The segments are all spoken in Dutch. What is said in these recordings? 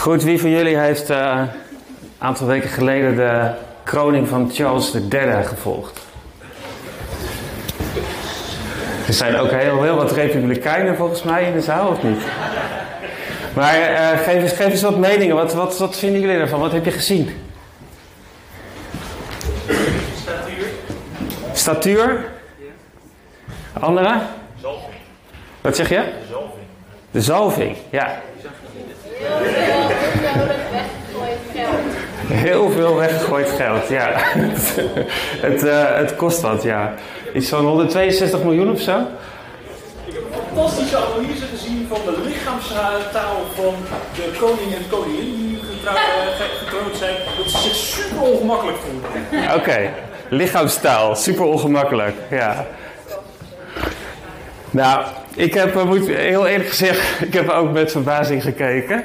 Goed, wie van jullie heeft eh, een aantal weken geleden de kroning van Charles III gevolgd? Er zijn ook heel, heel wat republikeinen volgens mij in de zaal, of niet? Maar eh, geef, eens, geef eens wat meningen. Wat, wat, wat vinden jullie ervan? Wat heb je gezien? Statuur. Statuur? Andere? Zalving. Wat zeg je? Zalving. De zalving, ja. Heel veel weggegooid geld. Heel veel weggegooid geld, ja. het, eh, het kost wat, ja. Iets van 162 miljoen of zo? Ik heb een fantastische analyse gezien van de lichaamstaal van de koning en koningin die eh, ge- getrouwd zijn. Dat ze zich super ongemakkelijk voelen. Oké, lichaamstaal, super ongemakkelijk, ja. Nou, ik heb, eh, moet heel eerlijk gezegd, ik heb ook met verbazing gekeken.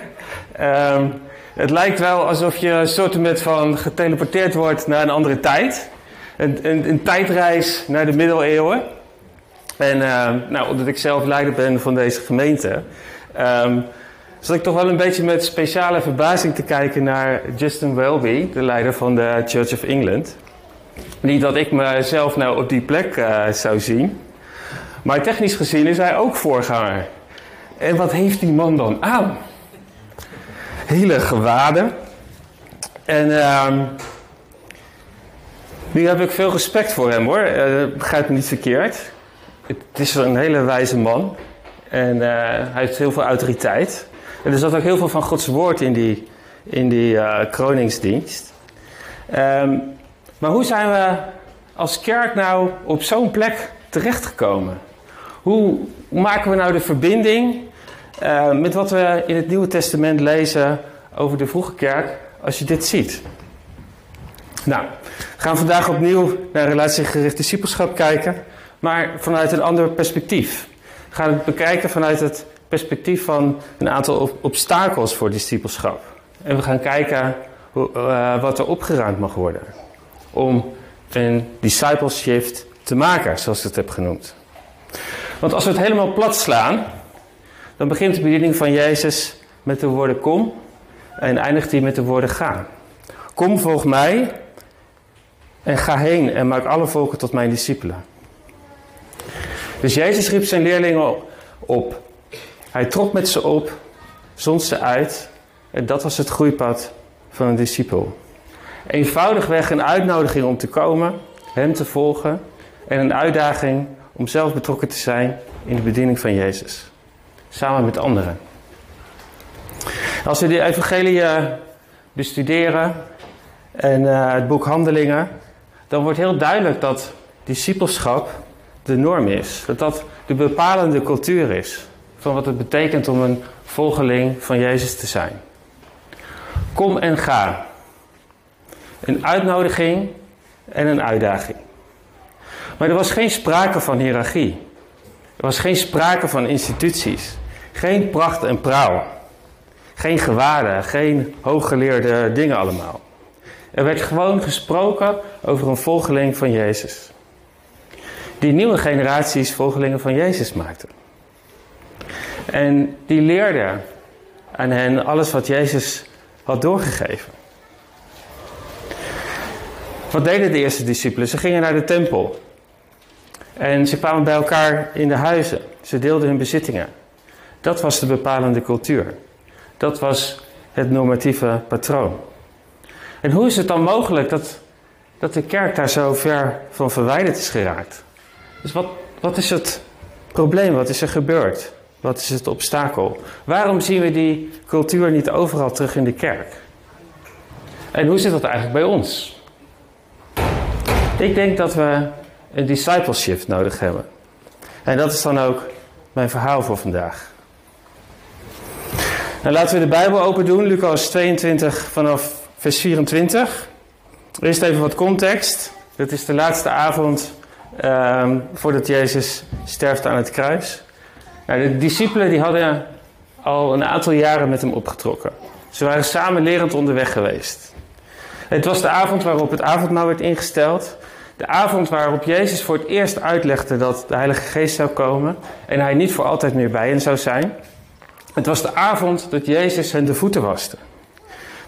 Ehm, het lijkt wel alsof je een soort met van geteleporteerd wordt naar een andere tijd. Een, een, tijdreis naar de middeleeuwen. En ehm, nou, omdat ik zelf leider ben van deze gemeente, ehm, zat ik toch wel een beetje met speciale verbazing te kijken naar Justin Welby, de leider van de Church of England. Niet dat ik mezelf nou op die plek eh, zou zien, maar technisch gezien is hij ook voorganger. En wat heeft die man dan aan? Hele gewaden. En ehm, nu heb ik veel respect voor hem hoor, Eh, begrijp me niet verkeerd. Het is een hele wijze man en eh, hij heeft heel veel autoriteit. En er zat ook heel veel van Gods woord in die, in die eh, kroningsdienst. Ehm, maar hoe zijn we als kerk nou op zo'n plek terechtgekomen? Hoe maken we nou de verbinding eh, met wat we in het Nieuwe Testament lezen over de vroege kerk als je dit ziet? Nou, we gaan vandaag opnieuw naar relatiegericht discipelschap kijken, maar vanuit een ander perspectief. We gaan het bekijken vanuit het perspectief van een aantal ob- obstakels voor discipelschap. En we gaan kijken hoe, eh, wat er opgeruimd mag worden om een discipleship te maken, zoals ik het heb genoemd. Want als we het helemaal plat slaan, dan begint de bediening van Jezus met de woorden kom en eindigt die met de woorden ga. Kom, volg mij en ga heen en maak alle volken tot mijn discipelen. Dus Jezus riep zijn leerlingen op. Hij trok met ze op, zond ze uit en dat was het groeipad van een discipel. Eenvoudigweg een uitnodiging om te komen, hem te volgen en een uitdaging om zelf betrokken te zijn in de bediening van Jezus. Samen met anderen. Als we de evangelie eh, bestuderen en eh, het boek Handelingen, dan wordt heel duidelijk dat discipelschap de norm is. Dat dat de bepalende cultuur is van wat het betekent om een volgeling van Jezus te zijn. Kom en ga. Een uitnodiging en een uitdaging. Maar er was geen sprake van hiërarchie. Er was geen sprake van instituties. Geen pracht en praal. Geen gewaden, geen hooggeleerde dingen allemaal. Er werd gewoon gesproken over een volgeling van Jezus. Die nieuwe generaties volgelingen van Jezus maakten. En die leerden aan hen alles wat Jezus had doorgegeven. Wat deden de eerste discipelen? Ze gingen naar de tempel. En ze kwamen bij elkaar in de huizen. Ze deelden hun bezittingen. Dat was de bepalende cultuur. Dat was het normatieve patroon. En hoe is het dan mogelijk dat, dat de kerk daar zo ver van verwijderd is geraakt? Dus wat, wat is het probleem? Wat is er gebeurd? Wat is het obstakel? Waarom zien we die cultuur niet overal terug in de kerk? En hoe zit dat eigenlijk bij ons? Ik denk dat we een discipleship nodig hebben. En dat is dan ook mijn verhaal voor vandaag. Nou, laten we de Bijbel open doen, Lucas 22 vanaf vers 24. Eerst even wat context. Dit is de laatste avond ehm, voordat Jezus sterft aan het kruis. Nou, de discipelen die hadden al een aantal jaren met hem opgetrokken. Ze waren samen lerend onderweg geweest. Het was de avond waarop het avondmaal werd ingesteld. De avond waarop Jezus voor het eerst uitlegde dat de Heilige Geest zou komen en hij niet voor altijd meer bij hen zou zijn. Het was de avond dat Jezus hen de voeten waste.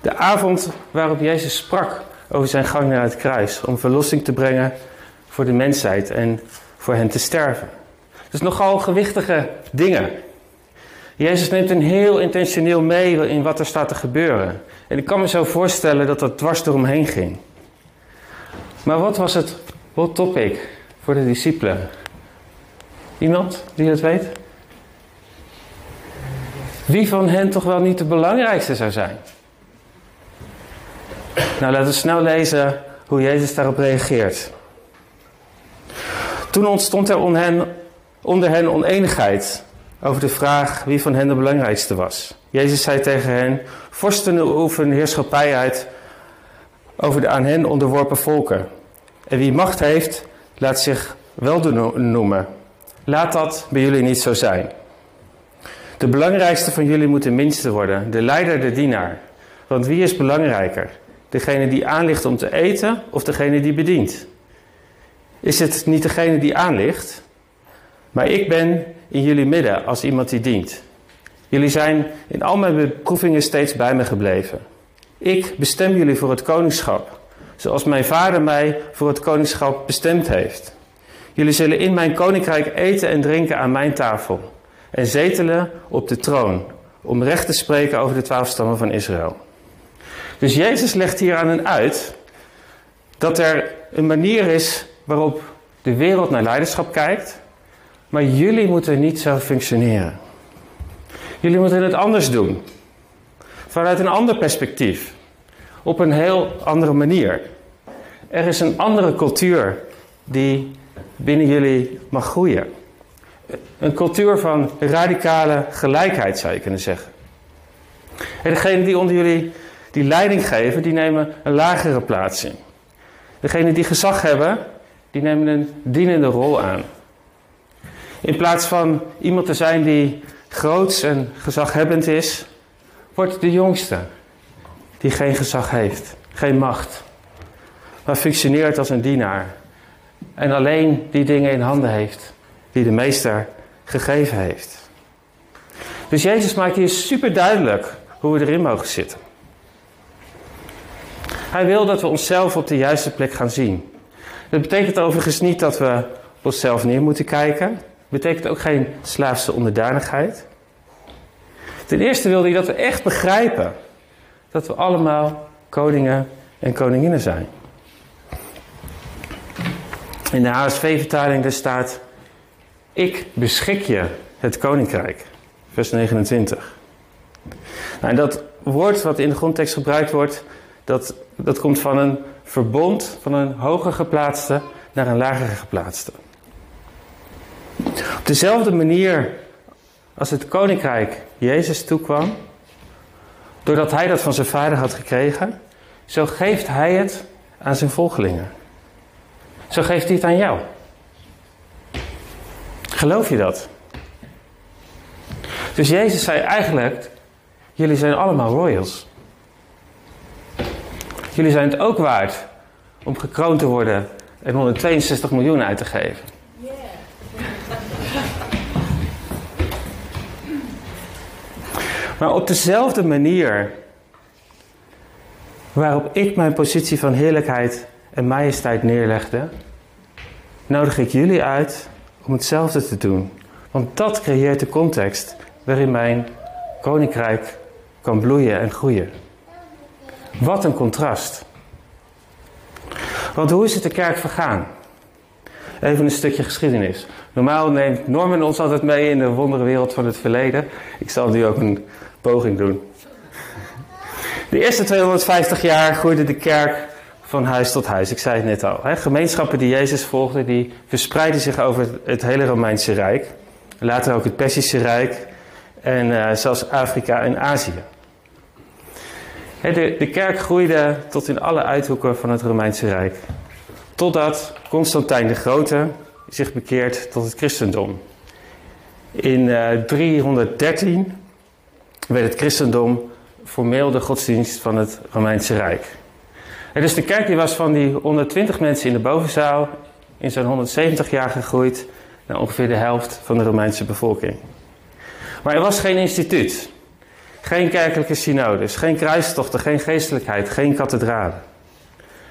De avond waarop Jezus sprak over zijn gang naar het kruis om verlossing te brengen voor de mensheid en voor hen te sterven. Dus nogal gewichtige dingen. Jezus neemt hen heel intentioneel mee in wat er staat te gebeuren. En ik kan me zo voorstellen dat dat dwars eromheen ging. Maar wat was het hot topic voor de discipelen? Iemand die het weet? Wie van hen toch wel niet de belangrijkste zou zijn? Nou, laten we snel lezen hoe Jezus daarop reageert. Toen ontstond er onder hen, oneenigheid over de vraag wie van hen de belangrijkste was. Jezus zei tegen hen: Vorsten oefenen heerschappij uit over de aan hen onderworpen volken. En wie macht heeft, laat zich wel noemen. Laat dat bij jullie niet zo zijn. De belangrijkste van jullie moet de minste worden, de leider, de dienaar. Want wie is belangrijker? Degene die aanligt om te eten of degene die bedient? Is het niet degene die aanligt? Maar ik ben in jullie midden als iemand die dient. Jullie zijn in al mijn beproevingen steeds bij me gebleven. Ik bestem jullie voor het koningschap, zoals mijn vader mij voor het koningschap bestemd heeft. Jullie zullen in mijn koninkrijk eten en drinken aan mijn tafel en zetelen op de troon om recht te spreken over de twaalf stammen van Israël. Dus Jezus legt hier aan hen uit dat er een manier is waarop de wereld naar leiderschap kijkt, maar jullie moeten niet zo functioneren. Jullie moeten het anders doen. Vanuit een ander perspectief. Op een heel andere manier. Er is een andere cultuur die binnen jullie mag groeien. Een cultuur van radicale gelijkheid zou je kunnen zeggen. En degenen die onder jullie die leiding geven, die nemen een lagere plaats in. Degenen die gezag hebben, die nemen een dienende rol aan. In plaats van iemand te zijn die groots en gezaghebbend is, wordt de jongste die geen gezag heeft, geen macht, maar functioneert als een dienaar en alleen die dingen in handen heeft die de meester gegeven heeft. Dus Jezus maakt hier super duidelijk hoe we erin mogen zitten. Hij wil dat we onszelf op de juiste plek gaan zien. Dat betekent overigens niet dat we op onszelf neer moeten kijken. Dat betekent ook geen slaafse onderdanigheid. Ten eerste wilde hij dat we echt begrijpen dat we allemaal koningen en koninginnen zijn. In de HSV-vertaling staat: Ik beschik je het koninkrijk. Vers 29. Nou, en dat woord wat in de grondtekst gebruikt wordt, dat, dat komt van een verbond van een hoger geplaatste naar een lager geplaatste. Op dezelfde manier als het koninkrijk Jezus toekwam, doordat hij dat van zijn vader had gekregen, zo geeft hij het aan zijn volgelingen. Zo geeft hij het aan jou. Geloof je dat? Dus Jezus zei eigenlijk: Jullie zijn allemaal royals. Jullie zijn het ook waard om gekroond te worden en 162 miljoen uit te geven. Maar op dezelfde manier waarop ik mijn positie van heerlijkheid en majesteit neerlegde, nodig ik jullie uit om hetzelfde te doen. Want dat creëert de context waarin mijn koninkrijk kan bloeien en groeien. Wat een contrast. Want hoe is het de kerk vergaan? Even een stukje geschiedenis. Normaal neemt Norman ons altijd mee in de wonderenwereld van het verleden. Ik zal nu ook een poging doen. De eerste 250 jaar groeide de kerk van huis tot huis. Ik zei het net al. Hè? Gemeenschappen die Jezus volgden, die verspreidden zich over het hele Romeinse Rijk. Later ook het Persische Rijk en uh, zelfs Afrika en Azië. De kerk groeide tot in alle uithoeken van het Romeinse Rijk. Totdat Constantijn de Grote zich bekeert tot het christendom. In uh, eh, 313 werd het christendom formeel de godsdienst van het Romeinse Rijk. Dus de kerk die was van die 120 mensen in de bovenzaal in zo'n 170 jaar gegroeid naar ongeveer de helft van de Romeinse bevolking. Maar er was geen instituut. Geen kerkelijke synodes, geen kruistochten, geen geestelijkheid, geen kathedralen.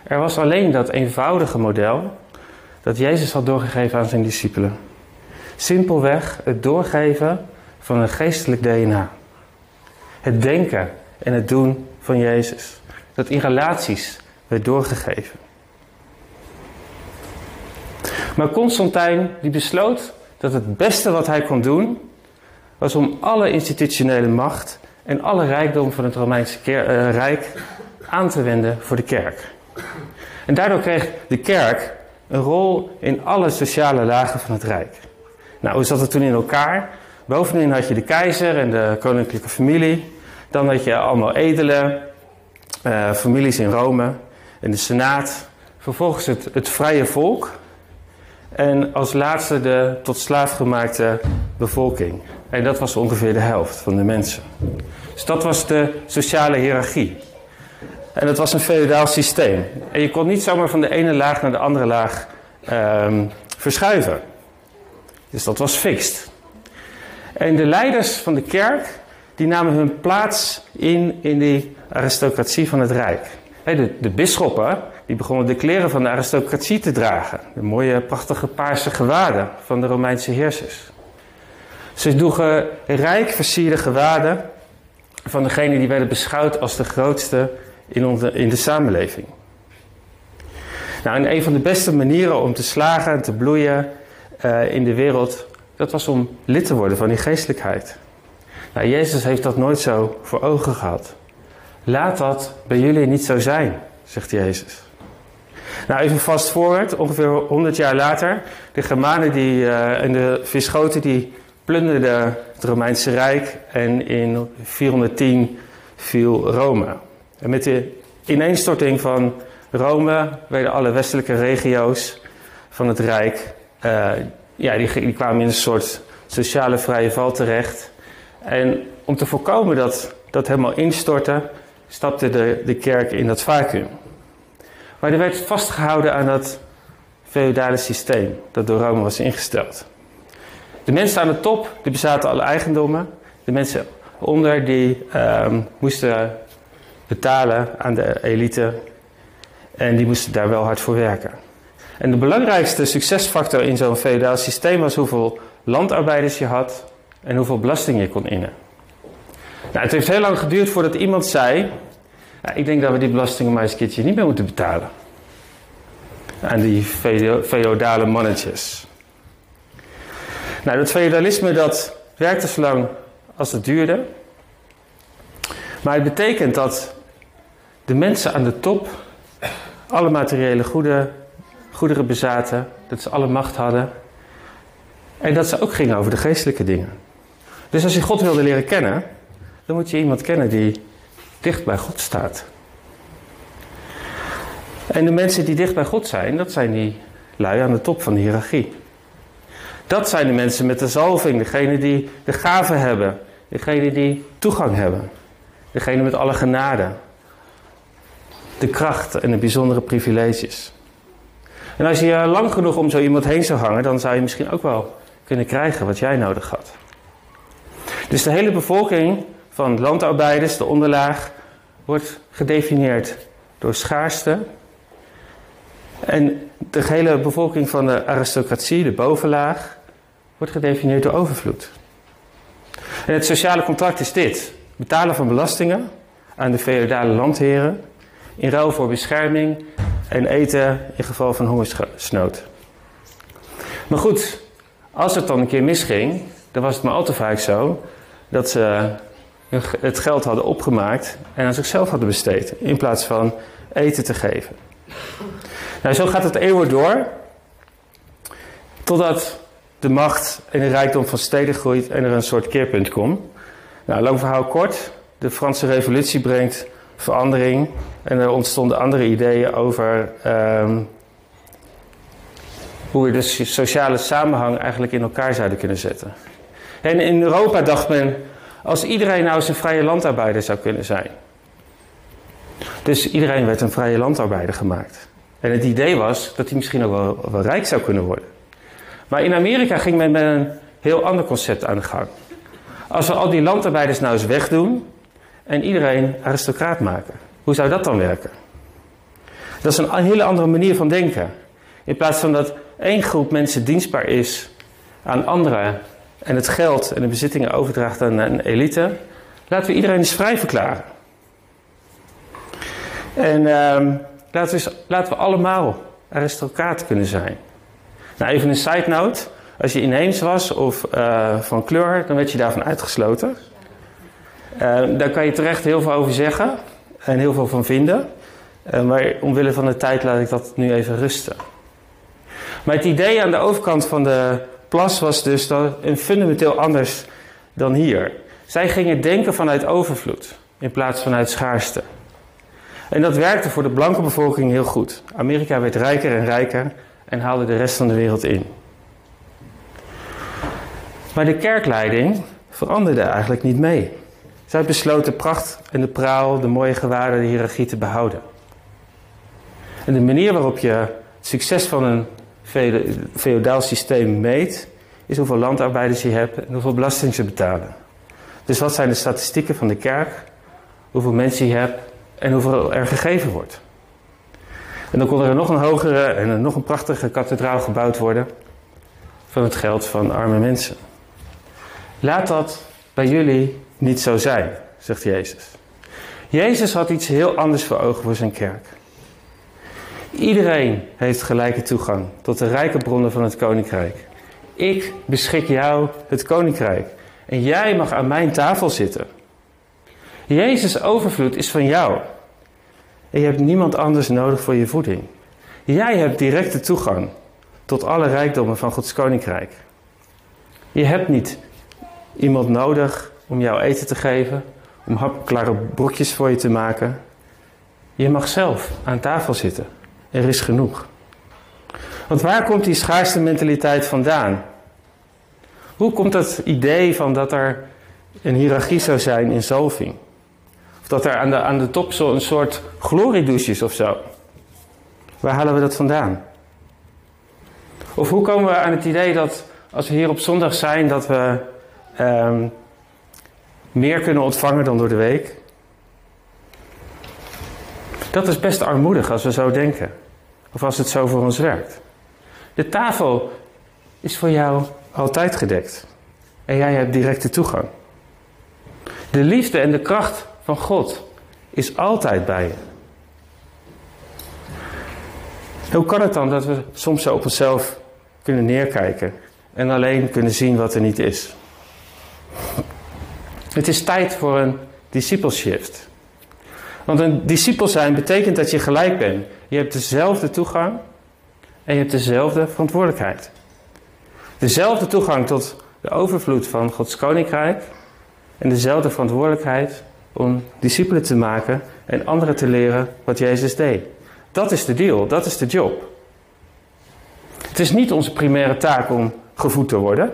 Er was alleen dat eenvoudige model dat Jezus had doorgegeven aan zijn discipelen. Simpelweg het doorgeven van een geestelijk DNA. Het denken en het doen van Jezus. Dat in relaties werd doorgegeven. Maar Constantijn die besloot dat het beste wat hij kon doen was om alle institutionele macht en alle rijkdom van het Romeinse eh, Rijk aan te wenden voor de kerk. En daardoor kreeg de kerk een rol in alle sociale lagen van het Rijk. Nou, hoe zat het toen in elkaar? Bovenin had je de keizer en de koninklijke familie. Dan had je allemaal edelen, uh, families in Rome en de Senaat. Vervolgens het, het vrije volk. En als laatste de tot slaaf gemaakte bevolking. En dat was ongeveer de helft van de mensen. Dus dat was de sociale hiërarchie. En dat was een feodaal systeem. En je kon niet zomaar van de ene laag naar de andere laag um, verschuiven. Dus dat was fixed. En de leiders van de kerk, die namen hun plaats in, in die aristocratie van het Rijk. De, de bisschoppen, die begonnen de kleren van de aristocratie te dragen. De mooie, prachtige paarse gewaden van de Romeinse heersers. Ze droegen rijk versierde gewaden van degene die werden beschouwd als de grootste in, in de samenleving. Nou, en een van de beste manieren om te slagen en te bloeien uh, in de wereld, dat was om lid te worden van die geestelijkheid. Nou, Jezus heeft dat nooit zo voor ogen gehad. Laat dat bij jullie niet zo zijn, zegt Jezus. Nou, even vast vooruit, ongeveer 100 jaar later, de Germanen die, uh, en de Visgoten die plunderden het Romeinse Rijk en in 410 viel Rome. En met de ineenstorting van Rome werden alle westelijke regio's van het Rijk, uh, ja, die, die kwamen in een soort sociale vrije val terecht. En om te voorkomen dat dat helemaal instortte, stapte de, de kerk in dat vacuüm. Maar er werd vastgehouden aan dat feudale systeem dat door Rome was ingesteld. De mensen aan de top die bezaten alle eigendommen. De mensen onder die um, moesten betalen aan de elite. En die moesten daar wel hard voor werken. En de belangrijkste succesfactor in zo'n feudaal systeem was hoeveel landarbeiders je had en hoeveel belasting je kon innen. Nou, het heeft heel lang geduurd voordat iemand zei: ik denk dat we die belastingen maar eens een keertje niet meer moeten betalen. Aan die feodale mannetjes. Nou, dat feudalisme dat werkte zo lang als het duurde. Maar het betekent dat de mensen aan de top alle materiële goederen, bezaten, dat ze alle macht hadden en dat ze ook gingen over de geestelijke dingen. Dus als je God wilde leren kennen, dan moet je iemand kennen die dicht bij God staat. En de mensen die dicht bij God zijn, dat zijn die lui aan de top van de hiërarchie. Dat zijn de mensen met de zalving, degene die de gaven hebben, degene die toegang hebben, degene met alle genade, de kracht en de bijzondere privileges. En als je lang genoeg om zo iemand heen zou hangen, dan zou je misschien ook wel kunnen krijgen wat jij nodig had. Dus de hele bevolking van landarbeiders, de onderlaag, wordt gedefinieerd door schaarste. En de hele bevolking van de aristocratie, de bovenlaag, wordt gedefinieerd door overvloed. En het sociale contract is dit: betalen van belastingen aan de feodale landheren in ruil voor bescherming en eten in geval van hongersnood. Maar goed, als het dan een keer misging, dan was het maar al te vaak zo dat ze het geld hadden opgemaakt en aan zichzelf hadden besteed, in plaats van eten te geven. Nou, zo gaat het eeuwen door, totdat de macht en de rijkdom van steden groeit en er een soort keerpunt komt. Nou, lang verhaal kort. De Franse Revolutie brengt verandering en er ontstonden andere ideeën over um, hoe we de sociale samenhang eigenlijk in elkaar zouden kunnen zetten. En in Europa dacht men, als iedereen nou eens een vrije landarbeider zou kunnen zijn. Dus iedereen werd een vrije landarbeider gemaakt. En het idee was dat hij misschien ook wel, wel rijk zou kunnen worden. Maar in Amerika ging men met een heel ander concept aan de gang. Als we al die landarbeiders nou eens wegdoen en iedereen aristocraat maken, hoe zou dat dan werken? Dat is een hele andere manier van denken. In plaats van dat één groep mensen dienstbaar is aan anderen en het geld en de bezittingen overdraagt aan een elite, laten we iedereen eens vrij verklaren. En ehm, laten, we, laten we allemaal aristocraat kunnen zijn. Nou, even een side note. Als je inheems was of uh, van kleur, dan werd je daarvan uitgesloten. Uh, daar kan je terecht heel veel over zeggen en heel veel van vinden. Uh, maar omwille van de tijd laat ik dat nu even rusten. Maar het idee aan de overkant van de plas was dus dat een fundamenteel anders dan hier. Zij gingen denken vanuit overvloed in plaats vanuit schaarste. En dat werkte voor de blanke bevolking heel goed. Amerika werd rijker en rijker en haalde de rest van de wereld in. Maar de kerkleiding veranderde eigenlijk niet mee. Zij besloot de pracht en de praal, de mooie gewaarden, de hiërarchie te behouden. En de manier waarop je het succes van een feodaal systeem meet, is hoeveel landarbeiders je hebt en hoeveel belasting ze betalen. Dus wat zijn de statistieken van de kerk? Hoeveel mensen je hebt en hoeveel er gegeven wordt. En dan kon er nog een hogere en nog een prachtige kathedraal gebouwd worden van het geld van arme mensen. Laat dat bij jullie niet zo zijn, zegt Jezus. Jezus had iets heel anders voor ogen voor zijn kerk. Iedereen heeft gelijke toegang tot de rijke bronnen van het koninkrijk. Ik beschik jou het koninkrijk en jij mag aan mijn tafel zitten. Jezus' overvloed is van jou. En je hebt niemand anders nodig voor je voeding. Jij hebt directe toegang tot alle rijkdommen van Gods koninkrijk. Je hebt niet iemand nodig om jou eten te geven, om hapklare broekjes voor je te maken. Je mag zelf aan tafel zitten. Er is genoeg. Want waar komt die schaarste mentaliteit vandaan? Hoe komt dat idee van dat er een hiërarchie zou zijn in zalving? Of dat er aan de, aan de top zo een soort gloriedouche is of zo? Waar halen we dat vandaan? Of hoe komen we aan het idee dat als we hier op zondag zijn, dat we um, meer kunnen ontvangen dan door de week? Dat is best armoedig als we zo denken. Of als het zo voor ons werkt. De tafel is voor jou altijd gedekt. En jij hebt directe toegang. De liefde en de kracht van God is altijd bij je. Hoe kan het dan dat we soms zo op onszelf kunnen neerkijken en alleen kunnen zien wat er niet is? Het is tijd voor een discipleshift. Want een discipel zijn betekent dat je gelijk bent. Je hebt dezelfde toegang en je hebt dezelfde verantwoordelijkheid. Dezelfde toegang tot de overvloed van Gods koninkrijk en dezelfde verantwoordelijkheid om discipelen te maken en anderen te leren wat Jezus deed. Dat is de deal, dat is de job. Het is niet onze primaire taak om gevoed te worden,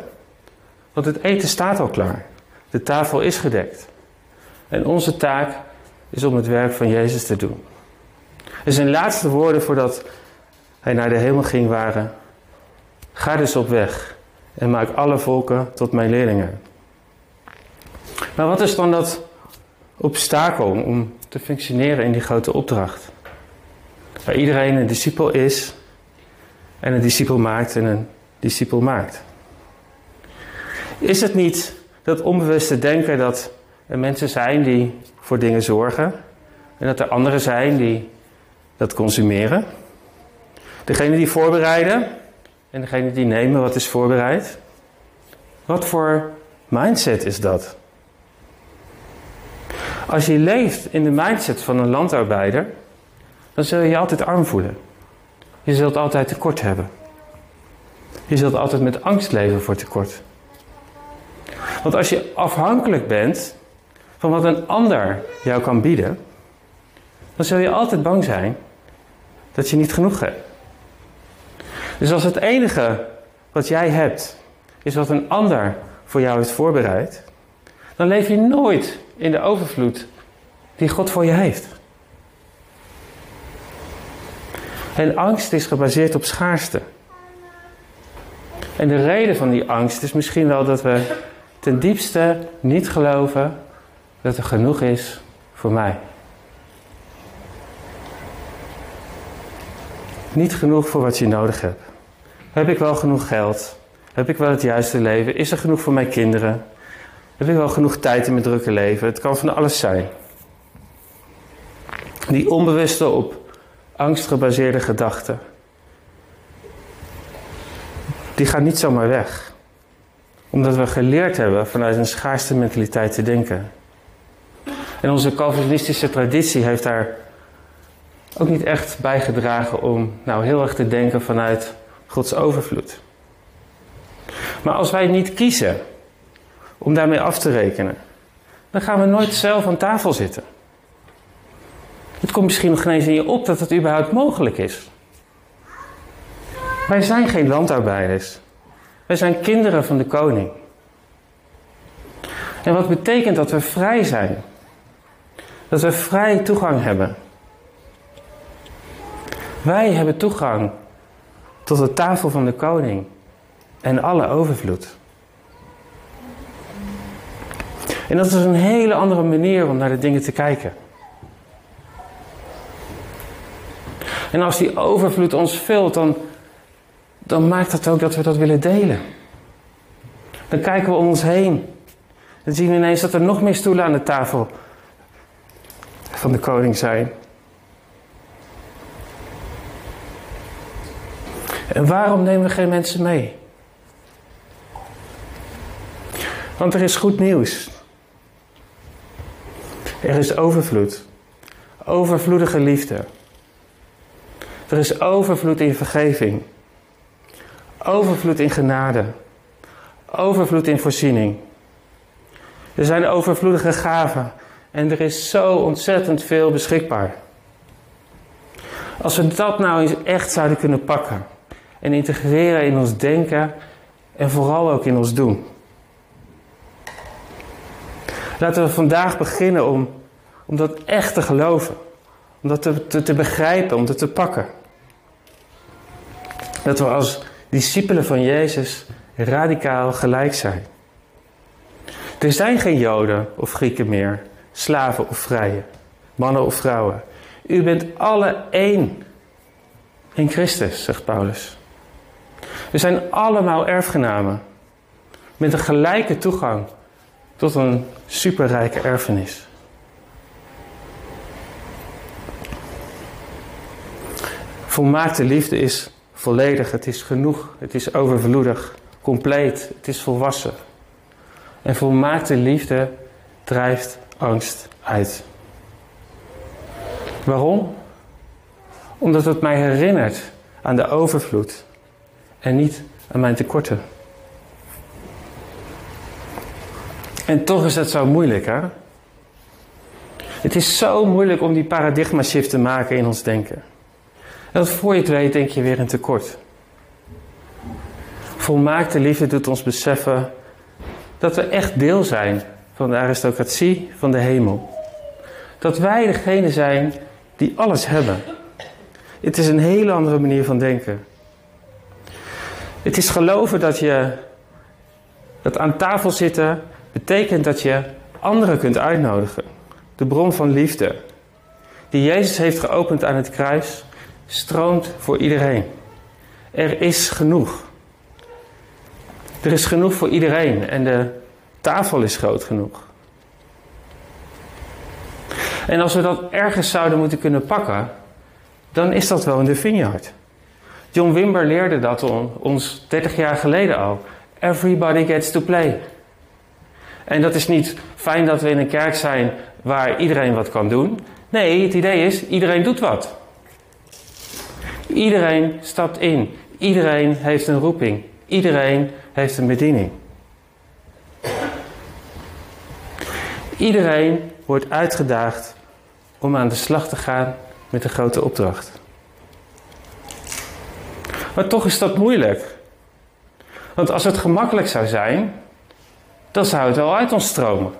want het eten staat al klaar. De tafel is gedekt. En onze taak is om het werk van Jezus te doen. En zijn laatste woorden voordat hij naar de hemel ging waren: Ga dus op weg en maak alle volken tot mijn leerlingen. Maar wat is dan dat obstakel om te functioneren in die grote opdracht? Waar iedereen een discipel is en een discipel maakt en een discipel maakt. Is het niet dat onbewuste denken dat er mensen zijn die voor dingen zorgen en dat er anderen zijn die dat consumeren? Degene die voorbereiden en degene die nemen wat is voorbereid. Wat voor mindset is dat? Als je leeft in de mindset van een landarbeider, dan zul je je altijd arm voelen. Je zult altijd tekort hebben. Je zult altijd met angst leven voor tekort. Want als je afhankelijk bent van wat een ander jou kan bieden, dan zul je altijd bang zijn dat je niet genoeg hebt. Dus als het enige wat jij hebt is wat een ander voor jou heeft voorbereid, dan leef je nooit in de overvloed die God voor je heeft. En angst is gebaseerd op schaarste. En de reden van die angst is misschien wel dat we ten diepste niet geloven dat er genoeg is voor mij. Niet genoeg voor wat je nodig hebt. Heb ik wel genoeg geld? Heb ik wel het juiste leven? Is er genoeg voor mijn kinderen? Heb ik wel genoeg tijd in mijn drukke leven? Het kan van alles zijn. Die onbewuste op angst gebaseerde gedachten. Die gaan niet zomaar weg. Omdat we geleerd hebben vanuit een schaarste mentaliteit te denken. En onze Calvinistische traditie heeft daar ook niet echt bijgedragen om nou heel erg te denken vanuit Gods overvloed. Maar als wij niet kiezen om daarmee af te rekenen, dan gaan we nooit zelf aan tafel zitten. Het komt misschien nog eens in je op dat het überhaupt mogelijk is. Wij zijn geen landarbeiders. Wij zijn kinderen van de koning. En wat betekent dat we vrij zijn? Dat we vrij toegang hebben. Wij hebben toegang tot de tafel van de koning en alle overvloed. En dat is een hele andere manier om naar de dingen te kijken. En als die overvloed ons vult, dan, dan maakt dat ook dat we dat willen delen. Dan kijken we om ons heen. Dan zien we ineens dat er nog meer stoelen aan de tafel van de koning zijn. En waarom nemen we geen mensen mee? Want er is goed nieuws. Er is overvloed. Overvloedige liefde. Er is overvloed in vergeving. Overvloed in genade. Overvloed in voorziening. Er zijn overvloedige gaven. En er is zo ontzettend veel beschikbaar. Als we dat nou eens echt zouden kunnen pakken en integreren in ons denken en vooral ook in ons doen. Laten we vandaag beginnen om, om dat echt te geloven, om dat te, te, te begrijpen, om dat te pakken. Dat we als discipelen van Jezus radicaal gelijk zijn. Er zijn geen Joden of Grieken meer, slaven of vrije, mannen of vrouwen. U bent alle één in Christus, zegt Paulus. We zijn allemaal erfgenamen met een gelijke toegang tot een superrijke erfenis. Volmaakte liefde is volledig, het is genoeg, het is overvloedig, compleet, het is volwassen. En volmaakte liefde drijft angst uit. Waarom? Omdat het mij herinnert aan de overvloed en niet aan mijn tekorten. En toch is het zo moeilijk, hè? Het is zo moeilijk om die paradigma shift te maken in ons denken. Dat voor je weet, denk je weer een tekort. Volmaakte liefde doet ons beseffen dat we echt deel zijn van de aristocratie van de hemel. Dat wij degene zijn die alles hebben. Het is een hele andere manier van denken. Het is geloven dat je dat aan tafel zitten betekent dat je anderen kunt uitnodigen. De bron van liefde, die Jezus heeft geopend aan het kruis, stroomt voor iedereen. Er is genoeg. Er is genoeg voor iedereen en de tafel is groot genoeg. En als we dat ergens zouden moeten kunnen pakken, dan is dat wel in de vineyard. John Wimber leerde dat ons 30 jaar geleden al. Everybody gets to play. En dat is niet fijn dat we in een kerk zijn waar iedereen wat kan doen. Nee, het idee is, iedereen doet wat. Iedereen stapt in. Iedereen heeft een roeping. Iedereen heeft een bediening. Iedereen wordt uitgedaagd om aan de slag te gaan met een grote opdracht. Maar toch is dat moeilijk. Want als het gemakkelijk zou zijn, dan zou het wel uit ons stromen.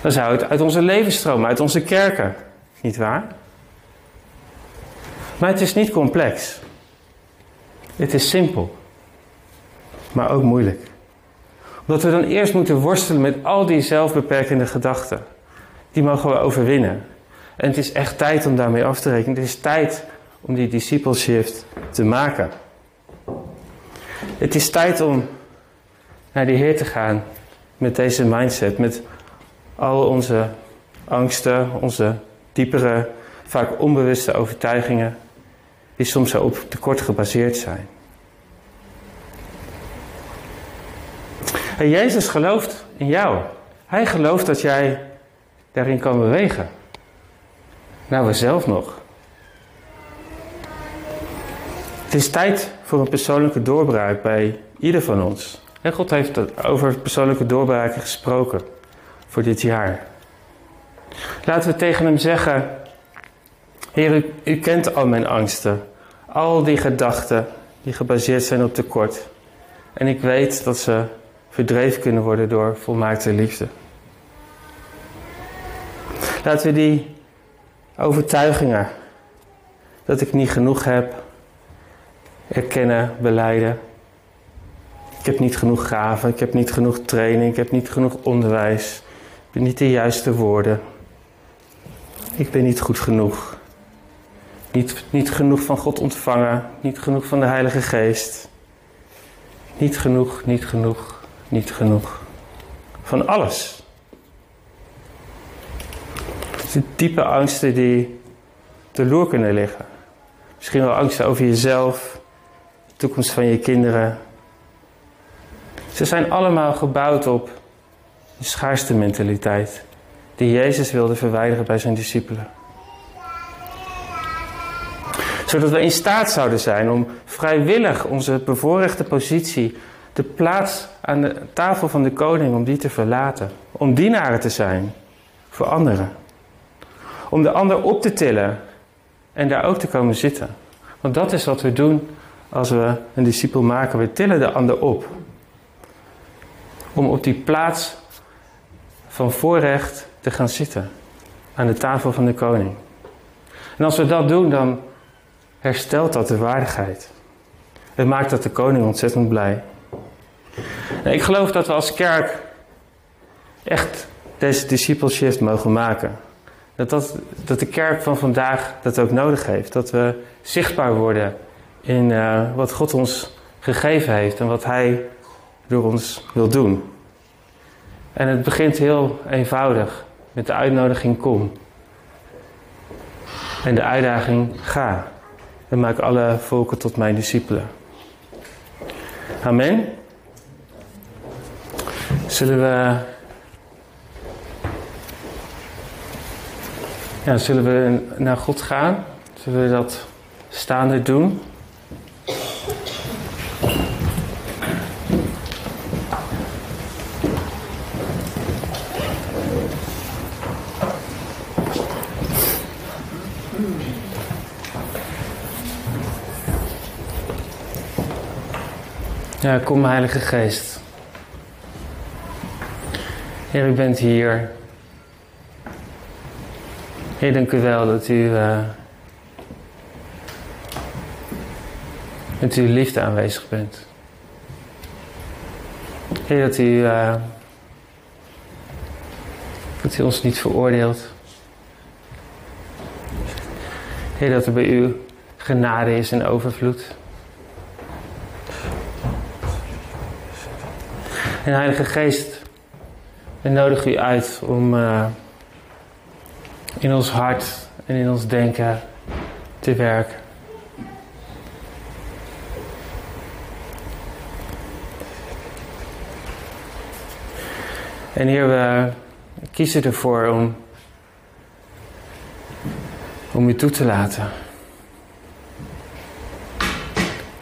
Dan zou het uit onze leven stromen, uit onze kerken. Niet waar? Maar het is niet complex. Het is simpel. Maar ook moeilijk. Omdat we dan eerst moeten worstelen met al die zelfbeperkende gedachten. Die mogen we overwinnen. En het is echt tijd om daarmee af te rekenen. Het is tijd om die discipleship te maken. Het is tijd om naar de Heer te gaan met deze mindset, met al onze angsten, onze diepere, vaak onbewuste overtuigingen, die soms zo op tekort gebaseerd zijn. En Jezus gelooft in jou. Hij gelooft dat jij daarin kan bewegen. Nou, we zelf nog. Het is tijd voor een persoonlijke doorbraak bij ieder van ons. En God heeft over persoonlijke doorbraken gesproken voor dit jaar. Laten we tegen hem zeggen: Heer, u, u kent al mijn angsten, al die gedachten die gebaseerd zijn op tekort. En ik weet dat ze verdreven kunnen worden door volmaakte liefde. Laten we die overtuigingen dat ik niet genoeg heb, erkennen, beleiden. Ik heb niet genoeg gaven, ik heb niet genoeg training, ik heb niet genoeg onderwijs. Ik ben niet de juiste woorden. Ik ben niet goed genoeg. Niet, niet genoeg van God ontvangen, niet genoeg van de Heilige Geest. Niet genoeg, niet genoeg, niet genoeg. Van alles. De diepe angsten die te loer kunnen liggen. Misschien wel angsten over jezelf, de toekomst van je kinderen. Ze zijn allemaal gebouwd op de schaarste mentaliteit die Jezus wilde verwijderen bij zijn discipelen. Zodat we in staat zouden zijn om vrijwillig onze bevoorrechte positie, de plaats aan de tafel van de koning, om die te verlaten. Om dienaren te zijn voor anderen. Om de ander op te tillen en daar ook te komen zitten. Want dat is wat we doen als we een discipel maken. We tillen de ander op. Om op die plaats van voorrecht te gaan zitten. Aan de tafel van de koning. En als we dat doen, dan herstelt dat de waardigheid. Het maakt dat de koning ontzettend blij. En ik geloof dat we als kerk echt deze discipleship mogen maken. Dat, dat, dat de kerk van vandaag dat ook nodig heeft. Dat we zichtbaar worden in uh, wat God ons gegeven heeft en wat Hij door ons wil doen. En het begint heel eenvoudig met de uitnodiging kom. En de uitdaging ga. En maak alle volken tot mijn discipelen. Amen. Zullen we Ja, zullen we naar God gaan? Zullen we dat staande doen? Ja, kom Heilige Geest. Heer, u bent hier. Heer, dank u wel dat u uh, met uw liefde aanwezig bent. Heer, dat u, uh, dat u ons niet veroordeelt. Heer, dat er bij u genade is en overvloed. En Heilige Geest, we nodigen u uit om uh, in ons hart en in ons denken te werken. En hier we kiezen ervoor om, om u toe te laten.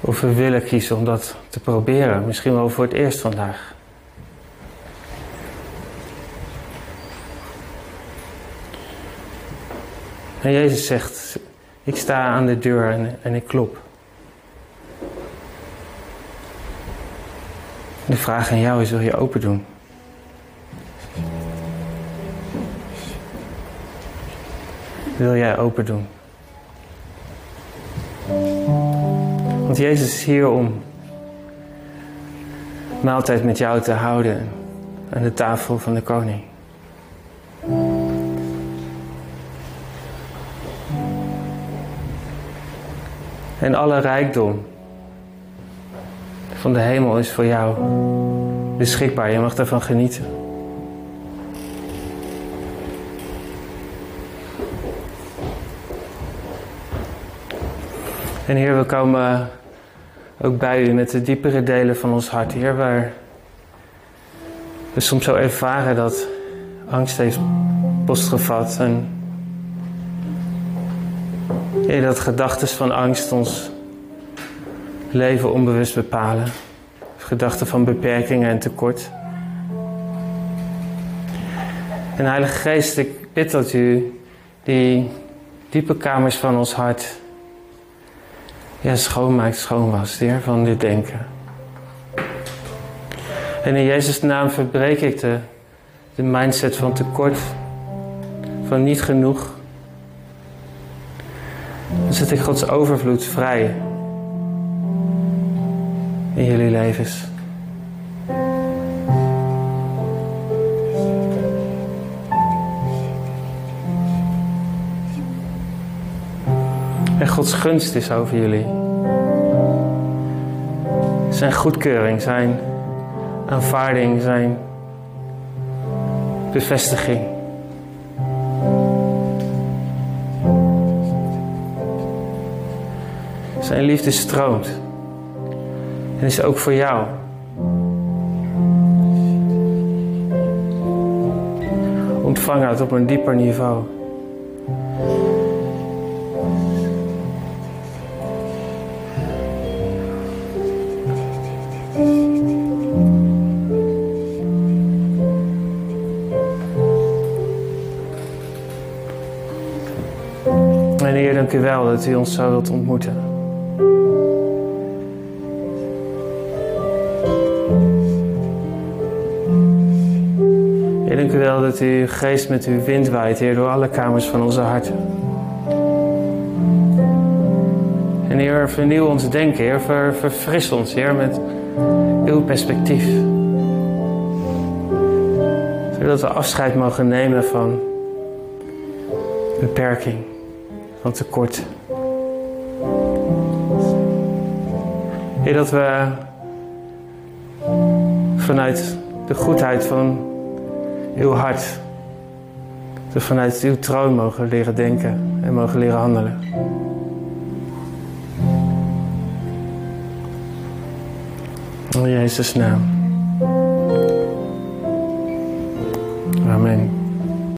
Of we willen kiezen om dat te proberen, misschien wel voor het eerst vandaag. En Jezus zegt, ik sta aan de deur en, en ik klop. De vraag aan jou is, wil je open doen? Wil jij open doen? Want Jezus is hier om maaltijd met jou te houden aan de tafel van de koning. En alle rijkdom van de hemel is voor jou beschikbaar. Je mag daarvan genieten. En Heer, we komen ook bij u met de diepere delen van ons hart. Heer, waar we soms zo ervaren dat angst heeft postgevat. En Heer, dat gedachten van angst ons leven onbewust bepalen. Gedachten van beperkingen en tekort. En Heilige Geest, ik bid dat u die diepe kamers van ons hart ja, schoonmaakt, schoonwast, Heer, van dit denken. En in Jezus' naam verbreek ik de, de mindset van tekort, van niet genoeg. Dan zet ik Gods overvloed vrij in jullie levens. En Gods gunst is over jullie. Zijn goedkeuring, zijn aanvaarding, zijn bevestiging. Zijn liefde stroomt. En is ook voor jou. Ontvang het op een dieper niveau. En Heer, dank u wel dat u ons zo wilt ontmoeten. Dat u geest met uw wind waait, Heer, door alle kamers van onze harten. En Heer, vernieuw ons denken, Heer, ver, verfris ons, Heer, met uw perspectief. Zodat we afscheid mogen nemen van beperking, van tekort. Heer, dat we vanuit de goedheid van uw hart, dat we vanuit uw troon mogen leren denken en mogen leren handelen. In Jezus' naam.